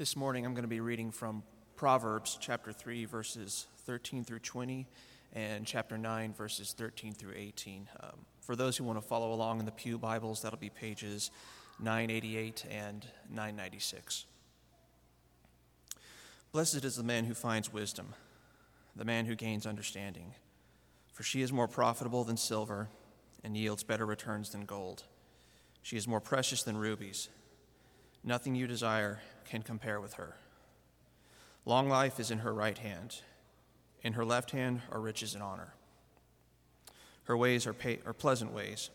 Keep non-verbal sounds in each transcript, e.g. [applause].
This morning I'm going to be reading from Proverbs chapter 3, verses 13 through 20, and chapter 9, verses 13 through 18. Um, for those who want to follow along in the Pew Bibles, that'll be pages 988 and 996. Blessed is the man who finds wisdom, the man who gains understanding, for she is more profitable than silver and yields better returns than gold. She is more precious than rubies. Nothing you desire can compare with her. Long life is in her right hand, in her left hand are riches and honor. Her ways are, are pleasant ways,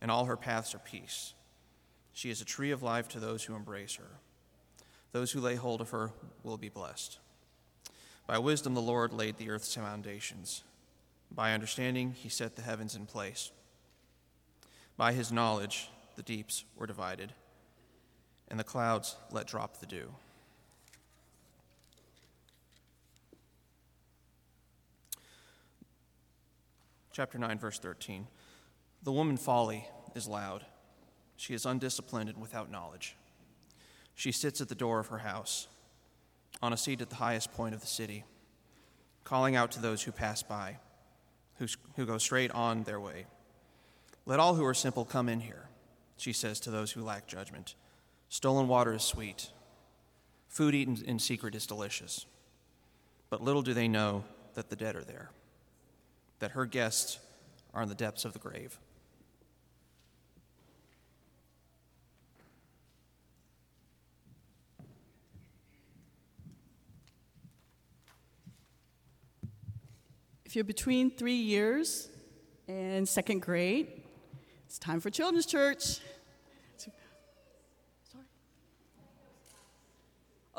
and all her paths are peace. She is a tree of life to those who embrace her. Those who lay hold of her will be blessed. By wisdom, the Lord laid the earth's foundations. By understanding, he set the heavens in place. By his knowledge, the deeps were divided and the clouds let drop the dew. Chapter 9, verse 13. The woman folly is loud. She is undisciplined and without knowledge. She sits at the door of her house, on a seat at the highest point of the city, calling out to those who pass by, who, who go straight on their way. Let all who are simple come in here, she says to those who lack judgment. Stolen water is sweet. Food eaten in secret is delicious. But little do they know that the dead are there, that her guests are in the depths of the grave. If you're between three years and second grade, it's time for children's church.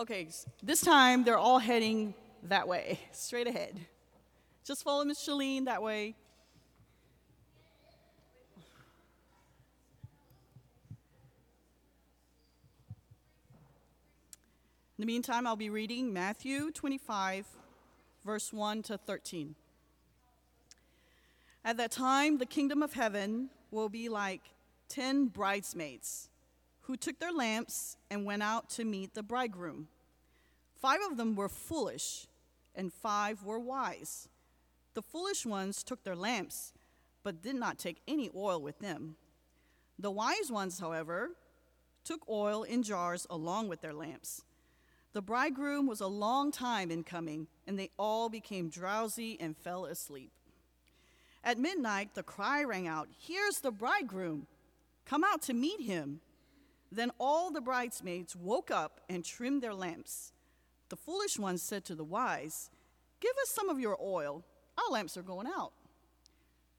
Okay, this time they're all heading that way, [laughs] straight ahead. Just follow Miss Shalene that way. In the meantime, I'll be reading Matthew 25, verse 1 to 13. At that time, the kingdom of heaven will be like ten bridesmaids who took their lamps and went out to meet the bridegroom. Five of them were foolish, and five were wise. The foolish ones took their lamps, but did not take any oil with them. The wise ones, however, took oil in jars along with their lamps. The bridegroom was a long time in coming, and they all became drowsy and fell asleep. At midnight, the cry rang out, Here's the bridegroom! Come out to meet him. Then all the bridesmaids woke up and trimmed their lamps. The foolish ones said to the wise, Give us some of your oil. Our lamps are going out.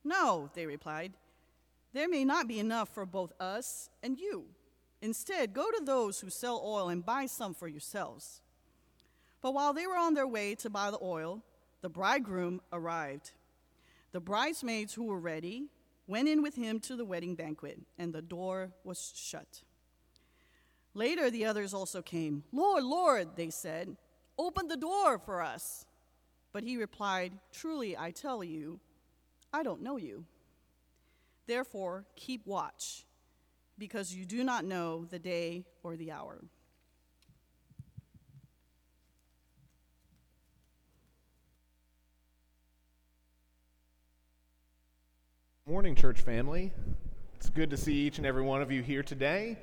No, they replied, there may not be enough for both us and you. Instead, go to those who sell oil and buy some for yourselves. But while they were on their way to buy the oil, the bridegroom arrived. The bridesmaids who were ready went in with him to the wedding banquet, and the door was shut. Later, the others also came. Lord, Lord, they said, open the door for us. But he replied, Truly, I tell you, I don't know you. Therefore, keep watch, because you do not know the day or the hour. Morning, church family. It's good to see each and every one of you here today.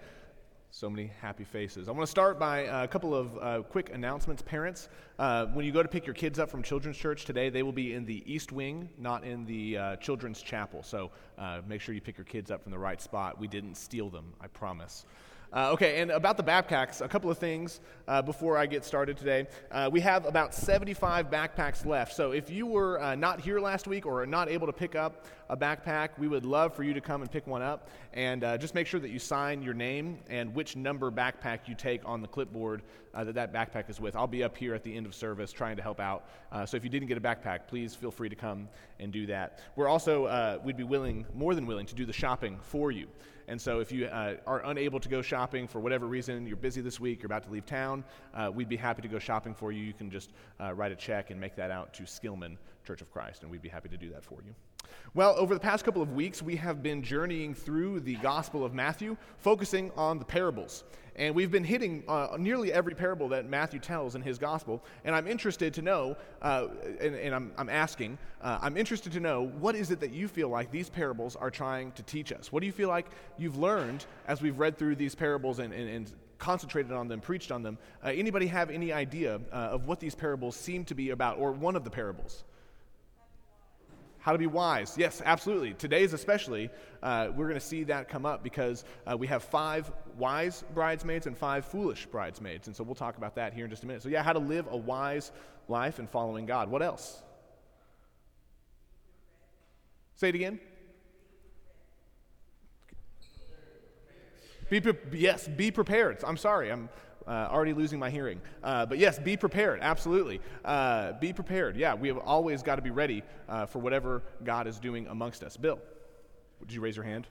So many happy faces. I want to start by uh, a couple of uh, quick announcements. Parents, uh, when you go to pick your kids up from Children's Church today, they will be in the East Wing, not in the uh, Children's Chapel. So uh, make sure you pick your kids up from the right spot. We didn't steal them, I promise. Uh, okay, and about the backpacks, a couple of things uh, before I get started today. Uh, we have about 75 backpacks left. So if you were uh, not here last week or are not able to pick up a backpack, we would love for you to come and pick one up. And uh, just make sure that you sign your name and which number backpack you take on the clipboard uh, that that backpack is with. I'll be up here at the end of service trying to help out. so if you didn't get a backpack, please feel free to come and do that. We're also, we'd be willing, more than willing, to do the shopping for you. And so, if you uh, are unable to go shopping for whatever reason, you're busy this week, you're about to leave town, uh, we'd be happy to go shopping for you. You can just uh, write a check and make that out to Skillman Church of Christ, and we'd be happy to do that for you. Well, over the past couple of weeks, we have been journeying through the Gospel of Matthew, focusing on the parables. And we've been hitting uh, nearly every parable that Matthew tells in his Gospel. And I'm interested to know, uh, and, and, I'm, I'm asking, uh, I'm interested to know what is it that you feel like these parables are trying to teach us? What do you feel like you've learned as we've read through these parables and, and, and concentrated on them, preached on them? Uh, anybody have any idea uh, of what these parables seem to be about, or one of the parables? How to be wise. Yes, absolutely. Today's especially, uh, we're going to see that come up because uh, we have five wise bridesmaids and five foolish bridesmaids. And so we'll talk about that here in just a minute. So, yeah, how to live a wise life and following God. What else? Say it again. Be pre- yes, be prepared. I'm sorry. I'm uh, already losing my hearing. Uh, but yes, be prepared, absolutely. Uh, be prepared. Yeah, we have always got to be ready uh, for whatever God is doing amongst us. Bill, would you raise your hand?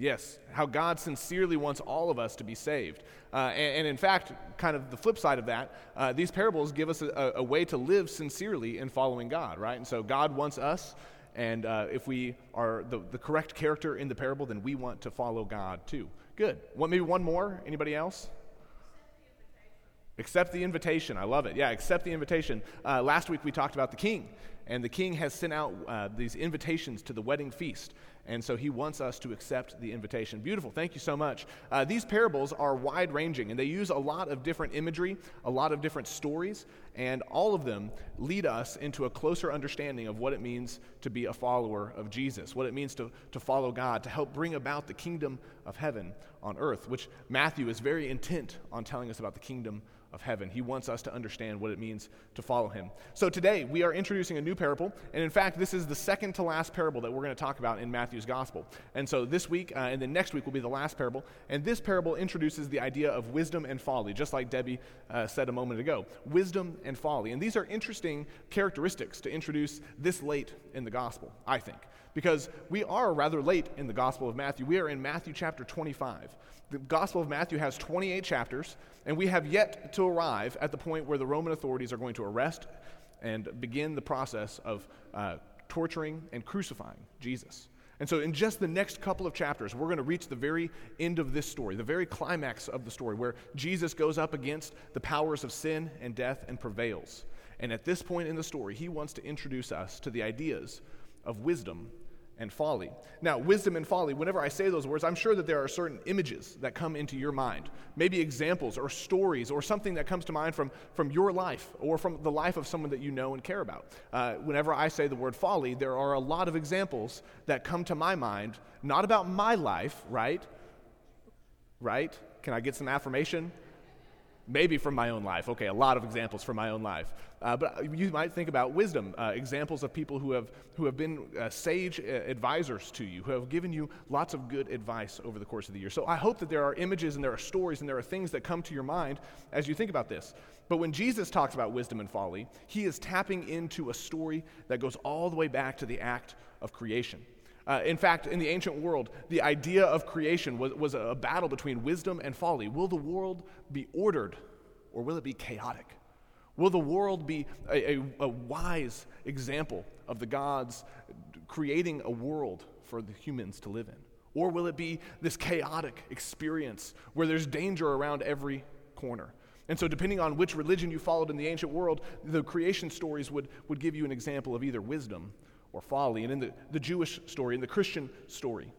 Yes, how God sincerely wants all of us to be saved. Uh, and, and, in fact, kind of the flip side of that, uh, these parables give us a, a, way to live sincerely in following God, right? And so God wants us and uh, if we are the, the correct character in the parable, then we want to follow God too. Good. What, maybe one more? Anybody else? Accept the invitation. I love it. Yeah, accept the invitation. Uh, last week we talked about the king, and the king has sent out uh, these invitations to the wedding feast. And so he wants us to accept the invitation. Beautiful. Thank you so much. Uh, these parables are wide ranging, and they use a lot of different imagery, a lot of different stories, and all of them lead us into a closer understanding of what it means to be a follower of Jesus, what it means to, to follow God, to help bring about the kingdom of heaven on earth, which Matthew is very intent on telling us about the kingdom of heaven. He wants us to understand what it means to follow him. So today we are introducing a new parable, and in fact, this is the second to last parable that we're going to talk about in Matthew's gospel. And so this week uh, and then next week will be the last parable, and this parable introduces the idea of wisdom and folly, just like Debbie uh, said a moment ago. Wisdom and folly. And these are interesting characteristics to introduce this late in the gospel, I think because we are rather late in the Gospel of Matthew. We are in Matthew chapter 25. The Gospel of Matthew has 28 chapters, and we have yet to arrive at the point where the Roman authorities are going to arrest and begin the process of uh, torturing and crucifying Jesus. And so, in just the next couple of chapters, we're going to reach the very end of this story, the very climax of the story, where Jesus goes up against the powers of sin and death and prevails. And at this point in the story, he wants to introduce us to the ideas of wisdom and folly. Now, wisdom and folly, whenever I say those words, I'm sure that there are certain images that come into your mind, maybe examples or stories or something that comes to mind from, from your life or from the life of someone that you know and care about. Uh, whenever I say the word folly, there are a lot of examples that come to my mind, not about my life, right? Right? Can I get some affirmation? Maybe from my own life. Okay, a lot of examples from my own life. Uh, but you might think about wisdom, uh, examples of people who have, who have been uh, sage uh, advisors to you, who have given you lots of good advice over the course of the year. So I hope that there are images and there are stories and there are things that come to your mind as you think about this. But when Jesus talks about wisdom and folly, he is tapping into a story that goes all the way back to the act of creation. Uh, in fact, in the ancient world, the idea of creation was, was a battle between wisdom and folly. Will the world be ordered or will it be chaotic? Will the world be a, a, a wise example of the gods creating a world for the humans to live in? Or will it be this chaotic experience where there's danger around every corner? And so, depending on which religion you followed in the ancient world, the creation stories would, would give you an example of either wisdom or folly. And in the, the Jewish story, in the Christian story,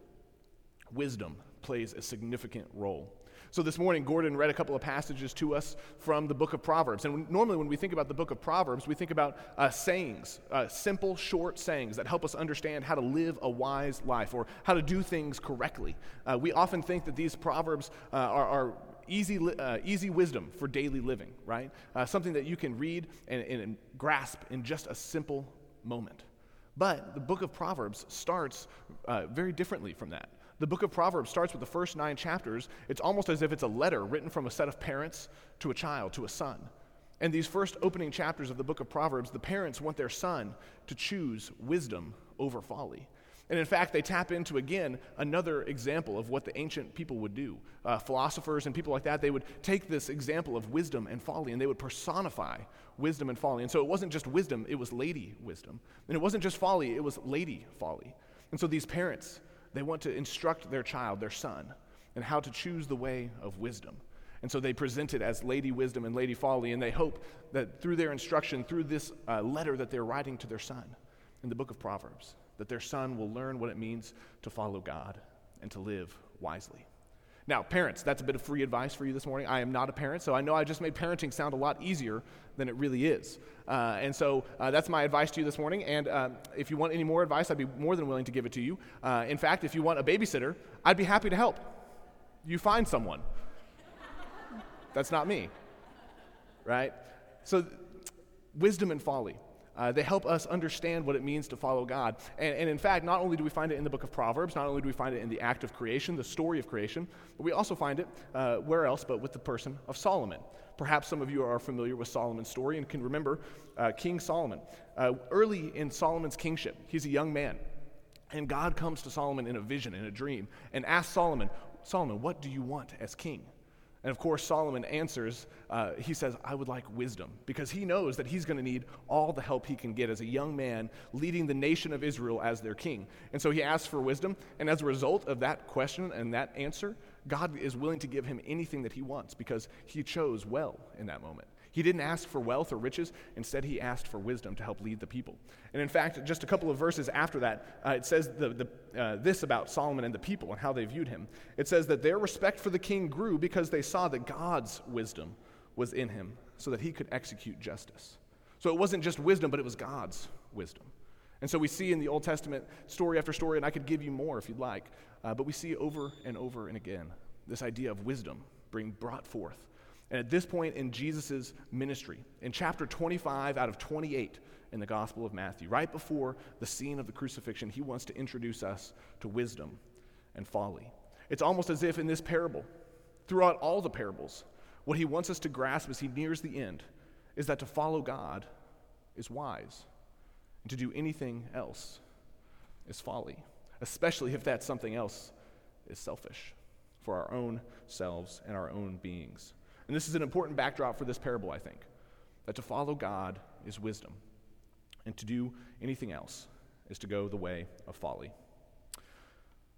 wisdom plays a significant role. So this morning, Gordon read a couple of passages to us from the book of Proverbs. And normally, when we think about the book of Proverbs, we think about uh, sayings, uh, simple, short sayings that help us understand how to live a wise life or how to do things correctly. Uh, we often think that these Proverbs uh, are, are easy, uh, easy wisdom for daily living, right? Uh, something that you can read and, and grasp in just a simple moment. But the book of Proverbs starts uh, very differently from that. The book of Proverbs starts with the first nine chapters. It's almost as if it's a letter written from a set of parents to a child, to a son. And these first opening chapters of the book of Proverbs, the parents want their son to choose wisdom over folly. And in fact, they tap into, again, another example of what the ancient people would do. Uh, philosophers and people like that, they would take this example of wisdom and folly and they would personify wisdom and folly. And so it wasn't just wisdom, it was lady wisdom. And it wasn't just folly, it was lady folly. And so these parents, they want to instruct their child, their son, in how to choose the way of wisdom. And so they present it as Lady Wisdom and Lady Folly, and they hope that through their instruction, through this uh, letter that they're writing to their son in the book of Proverbs, that their son will learn what it means to follow God and to live wisely. Now, parents, that's a bit of free advice for you this morning. I am not a parent, so I know I just made parenting sound a lot easier than it really is. Uh, and so uh, that's my advice to you this morning. And uh, if you want any more advice, I'd be more than willing to give it to you. Uh, in fact, if you want a babysitter, I'd be happy to help. You find someone. that's not me, right? So, wisdom and folly. Uh, they help us understand what it means to follow God. And, and, in fact, not only do we find it in the book of Proverbs, not only do we find it in the act of creation, the story of creation, but we also find it uh, where else but with the person of Solomon. Perhaps some of you are familiar with Solomon's story and can remember uh, King Solomon. Uh, early in Solomon's kingship, he's a young man. And God comes to Solomon in a vision, in a dream, and asks Solomon, Solomon, what do you want as king? And of course, Solomon answers, uh, he says, I would like wisdom, because he knows that he's going to need all the help he can get as a young man leading the nation of Israel as their king. And so he asks for wisdom, and as a result of that question and that answer, God is willing to give him anything that he wants because he chose well in that moment. He didn't ask for wealth or riches. Instead, he asked for wisdom to help lead the people. And in fact, just a couple of verses after that, uh, it says the, the, uh, this about Solomon and the people and how they viewed him. It says that their respect for the king grew because they saw that God's wisdom was in him so that he could execute justice. So it wasn't just wisdom, but it was God's wisdom. And so we see in the Old Testament story after story, and I could give you more if you'd like, uh, but we see over and over and again this idea of wisdom being brought forth and at this point in Jesus' ministry, in chapter 25 out of 28 in the Gospel of Matthew, right before the scene of the crucifixion, he wants to introduce us to wisdom and folly. It's almost as if in this parable, throughout all the parables, what he wants us to grasp as he nears the end is that to follow God is wise, and to do anything else is folly, especially if that something else is selfish for our own selves and our own beings. And this is an important backdrop for this parable, I think. That to follow God is wisdom, and to do anything else is to go the way of folly.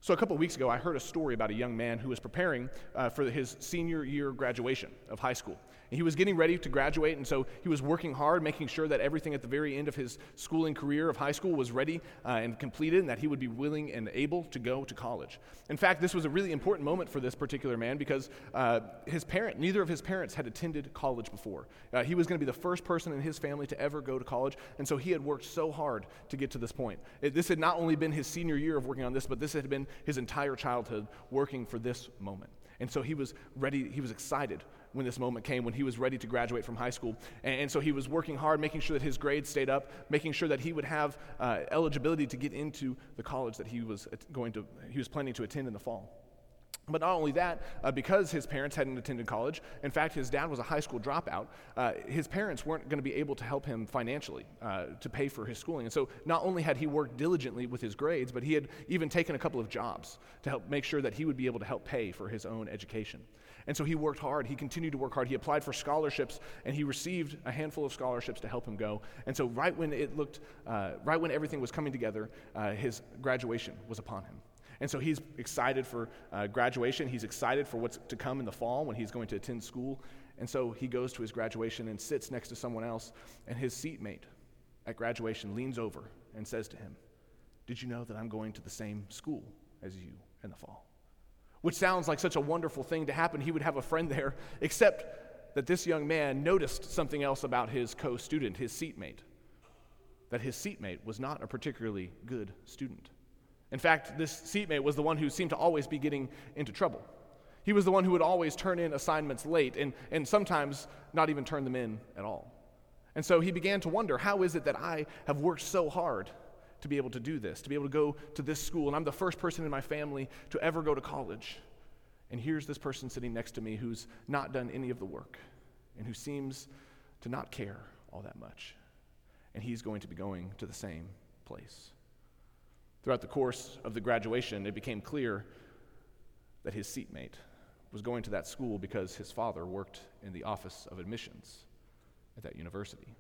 So, a couple weeks ago, I heard a story about a young man who was preparing uh, for his senior year graduation of high school. He was getting ready to graduate, and so he was working hard, making sure that everything at the very end of his schooling career of high school was ready uh, and completed, and that he would be willing and able to go to college. In fact, this was a really important moment for this particular man because uh, his parent, neither of his parents had attended college before. Uh, he was going to be the first person in his family to ever go to college, and so he had worked so hard to get to this point. It, this had not only been his senior year of working on this, but this had been his entire childhood working for this moment. And so he was ready, he was excited when this moment came, when he was ready to graduate from high school. And, and so he was working hard, making sure that his grades stayed up, making sure that he would have uh, eligibility to get into the college that he was going to, he was planning to attend in the fall. But not only that, uh, because his parents hadn't attended college, in fact, his dad was a high school dropout, uh, his parents weren't going to be able to help him financially uh, to pay for his schooling. And so not only had he worked diligently with his grades, but he had even taken a couple of jobs to help make sure that he would be able to help pay for his own education. And so he worked hard. He continued to work hard. He applied for scholarships, and he received a handful of scholarships to help him go. And so, right when it looked, uh, right when everything was coming together, uh, his graduation was upon him. And so he's excited for uh, graduation. He's excited for what's to come in the fall when he's going to attend school. And so he goes to his graduation and sits next to someone else. And his seatmate at graduation leans over and says to him, Did you know that I'm going to the same school as you in the fall? Which sounds like such a wonderful thing to happen. He would have a friend there, [laughs] except that this young man noticed something else about his co student, his seatmate, that his seatmate was not a particularly good student. In fact, this seatmate was the one who seemed to always be getting into trouble. He was the one who would always turn in assignments late and, and sometimes not even turn them in at all. And so he began to wonder how is it that I have worked so hard to be able to do this, to be able to go to this school. And I'm the first person in my family to ever go to college. And here's this person sitting next to me who's not done any of the work and who seems to not care all that much. And he's going to be going to the same place. Throughout the course of the graduation, it became clear that his seatmate was going to that school because his father worked in the office of admissions at that university.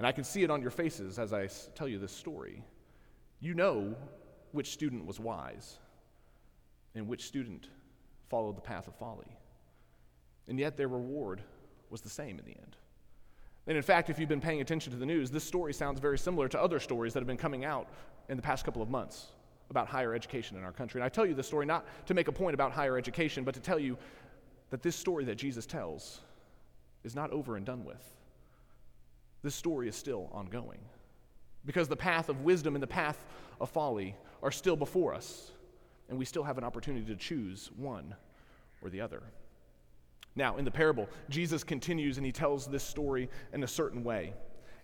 And I can see it on your faces as I tell you this story. You know which student was wise and which student followed the path of folly. And yet their reward was the same in the end. And in fact, if you've been paying attention to the news, this story sounds very similar to other stories that have been coming out in the past couple of months about higher education in our country. And I tell you this story not to make a point about higher education, but to tell you that this story that Jesus tells is not over and done with. This story is still ongoing because the path of wisdom and the path of folly are still before us, and we still have an opportunity to choose one or the other. Now, in the parable, Jesus continues and he tells this story in a certain way.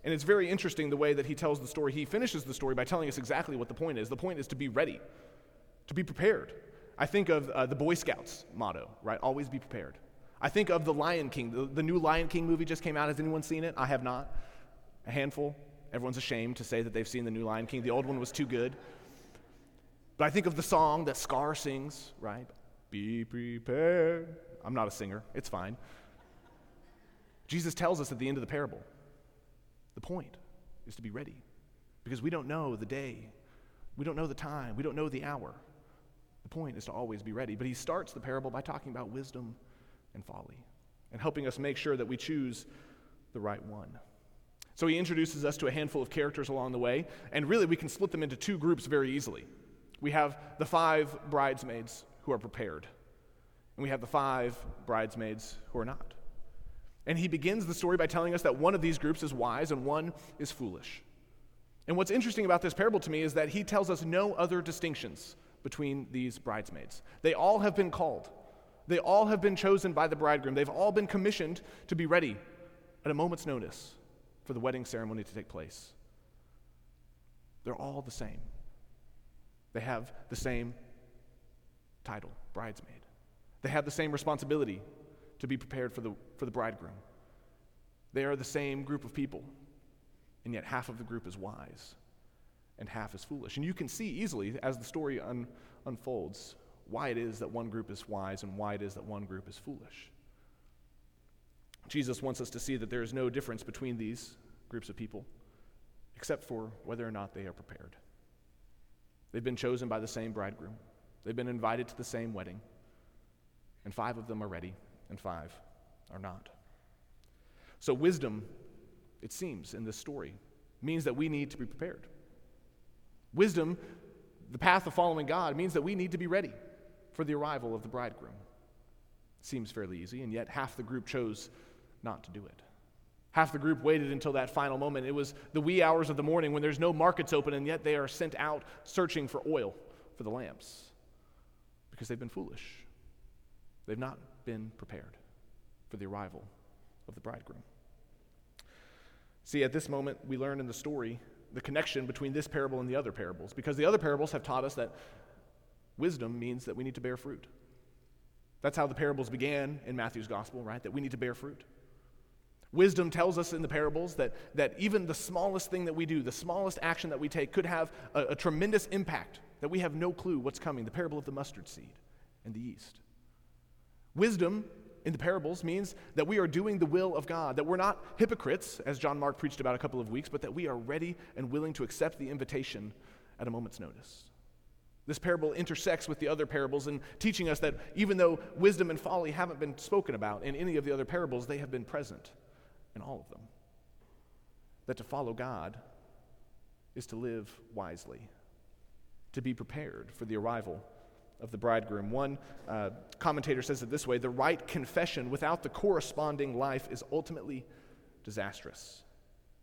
And it's very interesting the way that he tells the story. He finishes the story by telling us exactly what the point is. The point is to be ready, to be prepared. I think of uh, the Boy Scouts motto, right? Always be prepared. I think of the Lion King. The, the new Lion King movie just came out. Has anyone seen it? I have not. A handful. Everyone's ashamed to say that they've seen the new Lion King. The old one was too good. But I think of the song that Scar sings, right? Be prepared. I'm not a singer, it's fine. Jesus tells us at the end of the parable the point is to be ready because we don't know the day, we don't know the time, we don't know the hour. The point is to always be ready. But he starts the parable by talking about wisdom and folly and helping us make sure that we choose the right one. So he introduces us to a handful of characters along the way, and really we can split them into two groups very easily. We have the five bridesmaids who are prepared, and we have the five bridesmaids who are not. And he begins the story by telling us that one of these groups is wise and one is foolish. And what's interesting about this parable to me is that he tells us no other distinctions between these bridesmaids. They all have been called, they all have been chosen by the bridegroom, they've all been commissioned to be ready at a moment's notice for the wedding ceremony to take place. They're all the same. They have the same title, bridesmaid. They have the same responsibility to be prepared for the, for the bridegroom. They are the same group of people, and yet half of the group is wise and half is foolish. And you can see easily as the story un, unfolds why it is that one group is wise and why it is that one group is foolish. Jesus wants us to see that there is no difference between these groups of people except for whether or not they are prepared. They've been chosen by the same bridegroom, they've been invited to the same wedding, and five of them are ready, and five are not. So, wisdom, it seems, in this story, means that we need to be prepared. Wisdom, the path of following God, means that we need to be ready for the arrival of the bridegroom. Seems fairly easy, and yet half the group chose not to do it. Half the group waited until that final moment. It was the wee hours of the morning when there's no markets open, and yet they are sent out searching for oil for the lamps because they've been foolish. They've not been prepared for the arrival of the bridegroom. See, at this moment, we learn in the story the connection between this parable and the other parables, because the other parables have taught us that wisdom means that we need to bear fruit. That's how the parables began in Matthew's gospel, right? That we need to bear fruit. Wisdom tells us in the parables that, that even the smallest thing that we do, the smallest action that we take, could have a, a tremendous impact, that we have no clue what's coming. The parable of the mustard seed and the yeast. Wisdom in the parables means that we are doing the will of God, that we're not hypocrites, as John Mark preached about a couple of weeks, but that we are ready and willing to accept the invitation at a moment's notice. This parable intersects with the other parables in teaching us that even though wisdom and folly haven't been spoken about in any of the other parables, they have been present in all of them. That to follow God is to live wisely, to be prepared for the arrival of the bridegroom. One uh, commentator says it this way the right confession without the corresponding life is ultimately disastrous.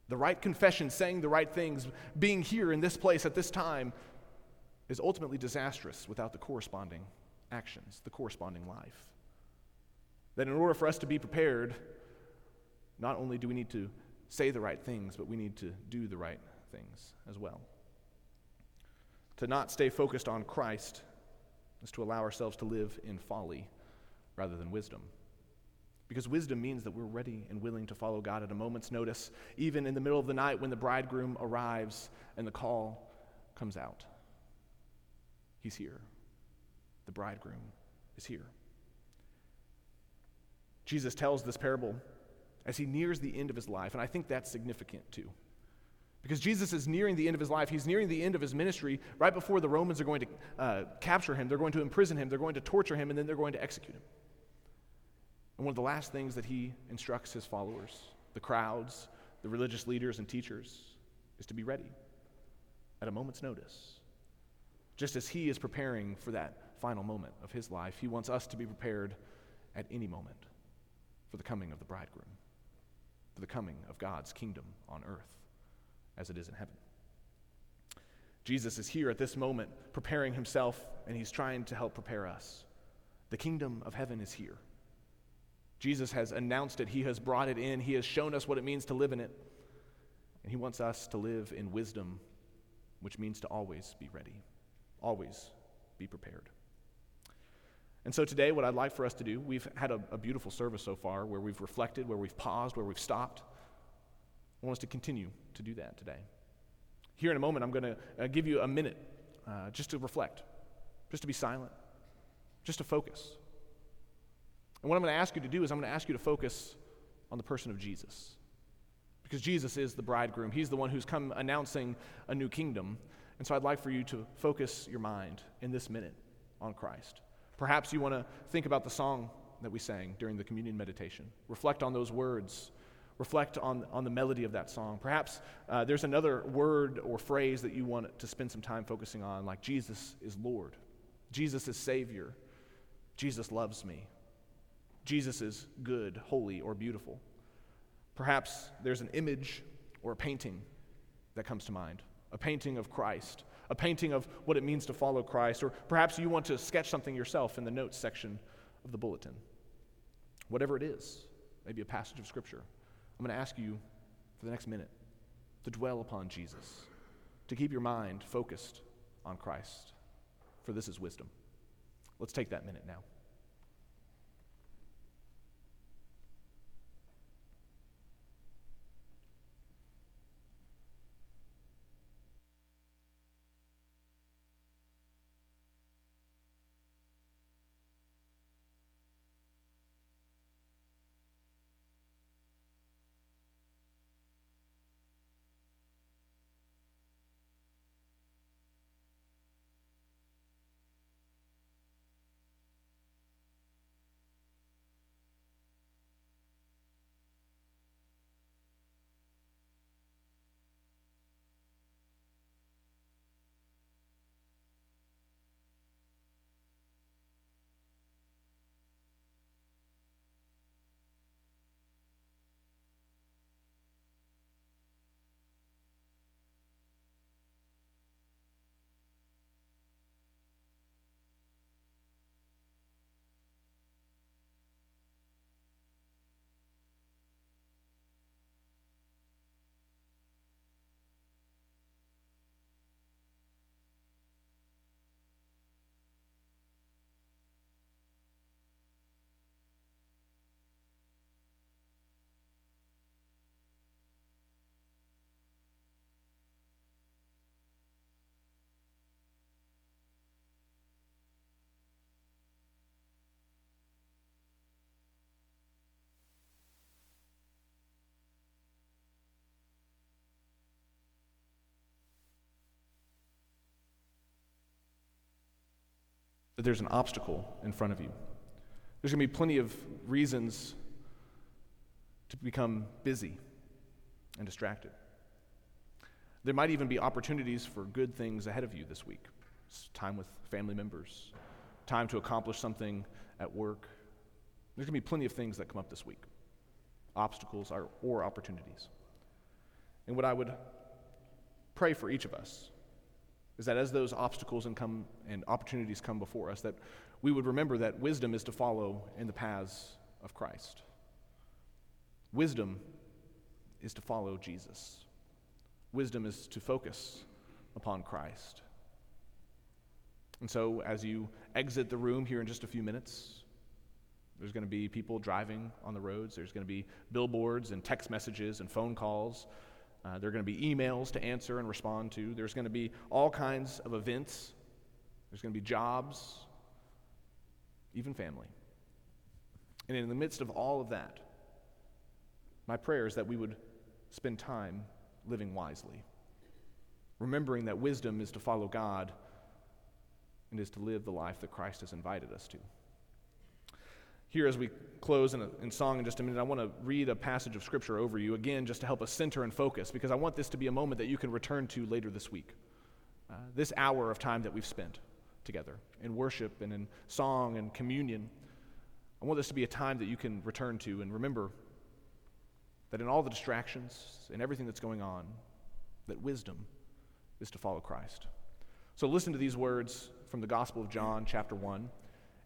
The right confession, saying the right things, being here in this place at this time, is ultimately disastrous without the corresponding actions, the corresponding life. That in order for us to be prepared, not only do we need to say the right things, but we need to do the right things as well. To not stay focused on Christ is to allow ourselves to live in folly rather than wisdom. Because wisdom means that we're ready and willing to follow God at a moment's notice, even in the middle of the night when the bridegroom arrives and the call comes out. He's here. The bridegroom is here. Jesus tells this parable as he nears the end of his life, and I think that's significant too. Because Jesus is nearing the end of his life. He's nearing the end of his ministry right before the Romans are going to uh, capture him. They're going to imprison him. They're going to torture him, and then they're going to execute him. And one of the last things that he instructs his followers, the crowds, the religious leaders, and teachers, is to be ready at a moment's notice. Just as he is preparing for that final moment of his life, he wants us to be prepared at any moment for the coming of the bridegroom, for the coming of God's kingdom on earth as it is in heaven. Jesus is here at this moment preparing himself, and he's trying to help prepare us. The kingdom of heaven is here. Jesus has announced it, he has brought it in, he has shown us what it means to live in it. And he wants us to live in wisdom, which means to always be ready, always be prepared. And so today, what I'd like for us to do, we've had a, a beautiful service so far where we've reflected, where we've paused, where we've stopped. I want us to continue to do that today. Here in a moment, I'm going to uh, give you a minute uh, just to reflect, just to be silent, just to focus. And what I'm going to ask you to do is I'm going to ask you to focus on the person of Jesus. Because Jesus is the bridegroom, He's the one who's come announcing a new kingdom. And so I'd like for you to focus your mind in this minute on Christ. Perhaps you want to think about the song that we sang during the communion meditation. Reflect on those words. Reflect on, on the melody of that song. Perhaps uh, there's another word or phrase that you want to spend some time focusing on, like Jesus is Lord, Jesus is Savior, Jesus loves me, Jesus is good, holy, or beautiful. Perhaps there's an image or a painting that comes to mind a painting of Christ, a painting of what it means to follow Christ, or perhaps you want to sketch something yourself in the notes section of the bulletin. Whatever it is, maybe a passage of Scripture, I'm going to ask you for the next minute to dwell upon Jesus, to keep your mind focused on Christ, for this is wisdom. Let's take that minute now. That there's an obstacle in front of you. There's going to be plenty of reasons to become busy and distracted. There might even be opportunities for good things ahead of you this week time with family members, time to accomplish something at work. There's going to be plenty of things that come up this week obstacles or, or opportunities. And what I would pray for each of us is that as those obstacles and, come, and opportunities come before us, that we would remember that wisdom is to follow in the paths of Christ. Wisdom is to follow Jesus. Wisdom is to focus upon Christ. And so, as you exit the room here in just a few minutes, there's going to be people driving on the roads. There's going to be billboards and text messages and phone calls Uh, there are going to be emails to answer and respond to. There's going to be all kinds of events. There's going to be jobs, even family. And in the midst of all of that, my prayer is that we would spend time living wisely, remembering that wisdom is to follow God and is to live the life that Christ has invited us to. Here, as we close in, a, in song in just a minute, I want to read a passage of Scripture over you, again, just to help us center and focus, because I want this to be a moment that you can return to later this week. Uh, this hour of time that we've spent together in worship and in song and communion. I want this to be a time that you can return to and remember that in all the distractions and everything that's going on, that wisdom is to follow Christ. So listen to these words from the Gospel of John, chapter 1.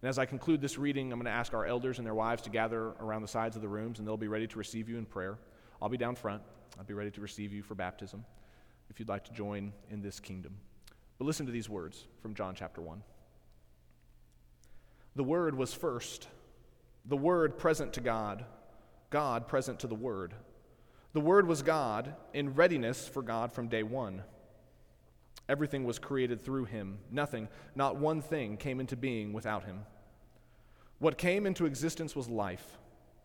And as I conclude this reading, I'm going to ask our elders and their wives to gather around the sides of the rooms, and they'll be ready to receive you in prayer. I'll be down front. I'll be ready to receive you for baptism if you'd like to join in this kingdom. But listen to these words from John chapter 1. The Word was first, the Word present to God, God present to the Word. The Word was God in readiness for God from day one. Everything was created through him. Nothing, not one thing, came into being without him. What came into existence was life,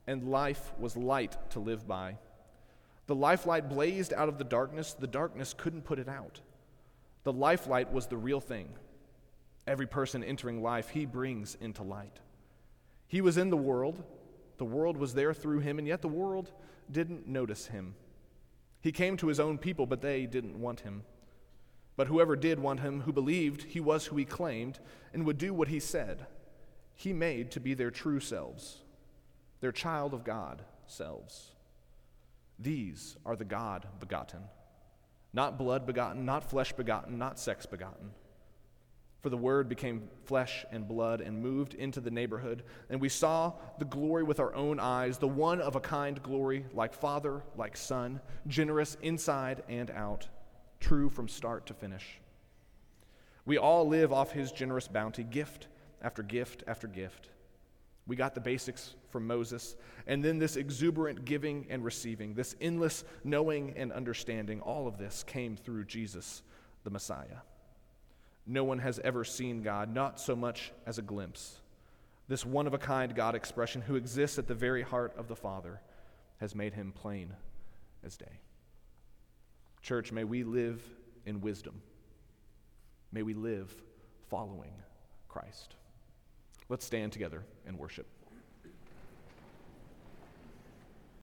and life was light to live by. The life light blazed out of the darkness, the darkness couldn't put it out. The life light was the real thing. Every person entering life, he brings into light. He was in the world, the world was there through him, and yet the world didn't notice him. He came to his own people, but they didn't want him. But whoever did want him, who believed he was who he claimed, and would do what he said, he made to be their true selves, their child of God selves. These are the God begotten, not blood begotten, not flesh begotten, not sex begotten. For the Word became flesh and blood and moved into the neighborhood, and we saw the glory with our own eyes, the one of a kind glory, like Father, like Son, generous inside and out true from start to finish. We all live off His generous bounty, gift after gift after gift. We got the basics from Moses, and then this exuberant giving and receiving, this endless knowing and understanding, all of this came through Jesus, the Messiah. No one has ever seen God, not so much as a glimpse. This one of a kind God expression, who exists at the very heart of the Father, has made him plain as day. Church, may we live in wisdom. May we live following Christ. Let's stand together and worship.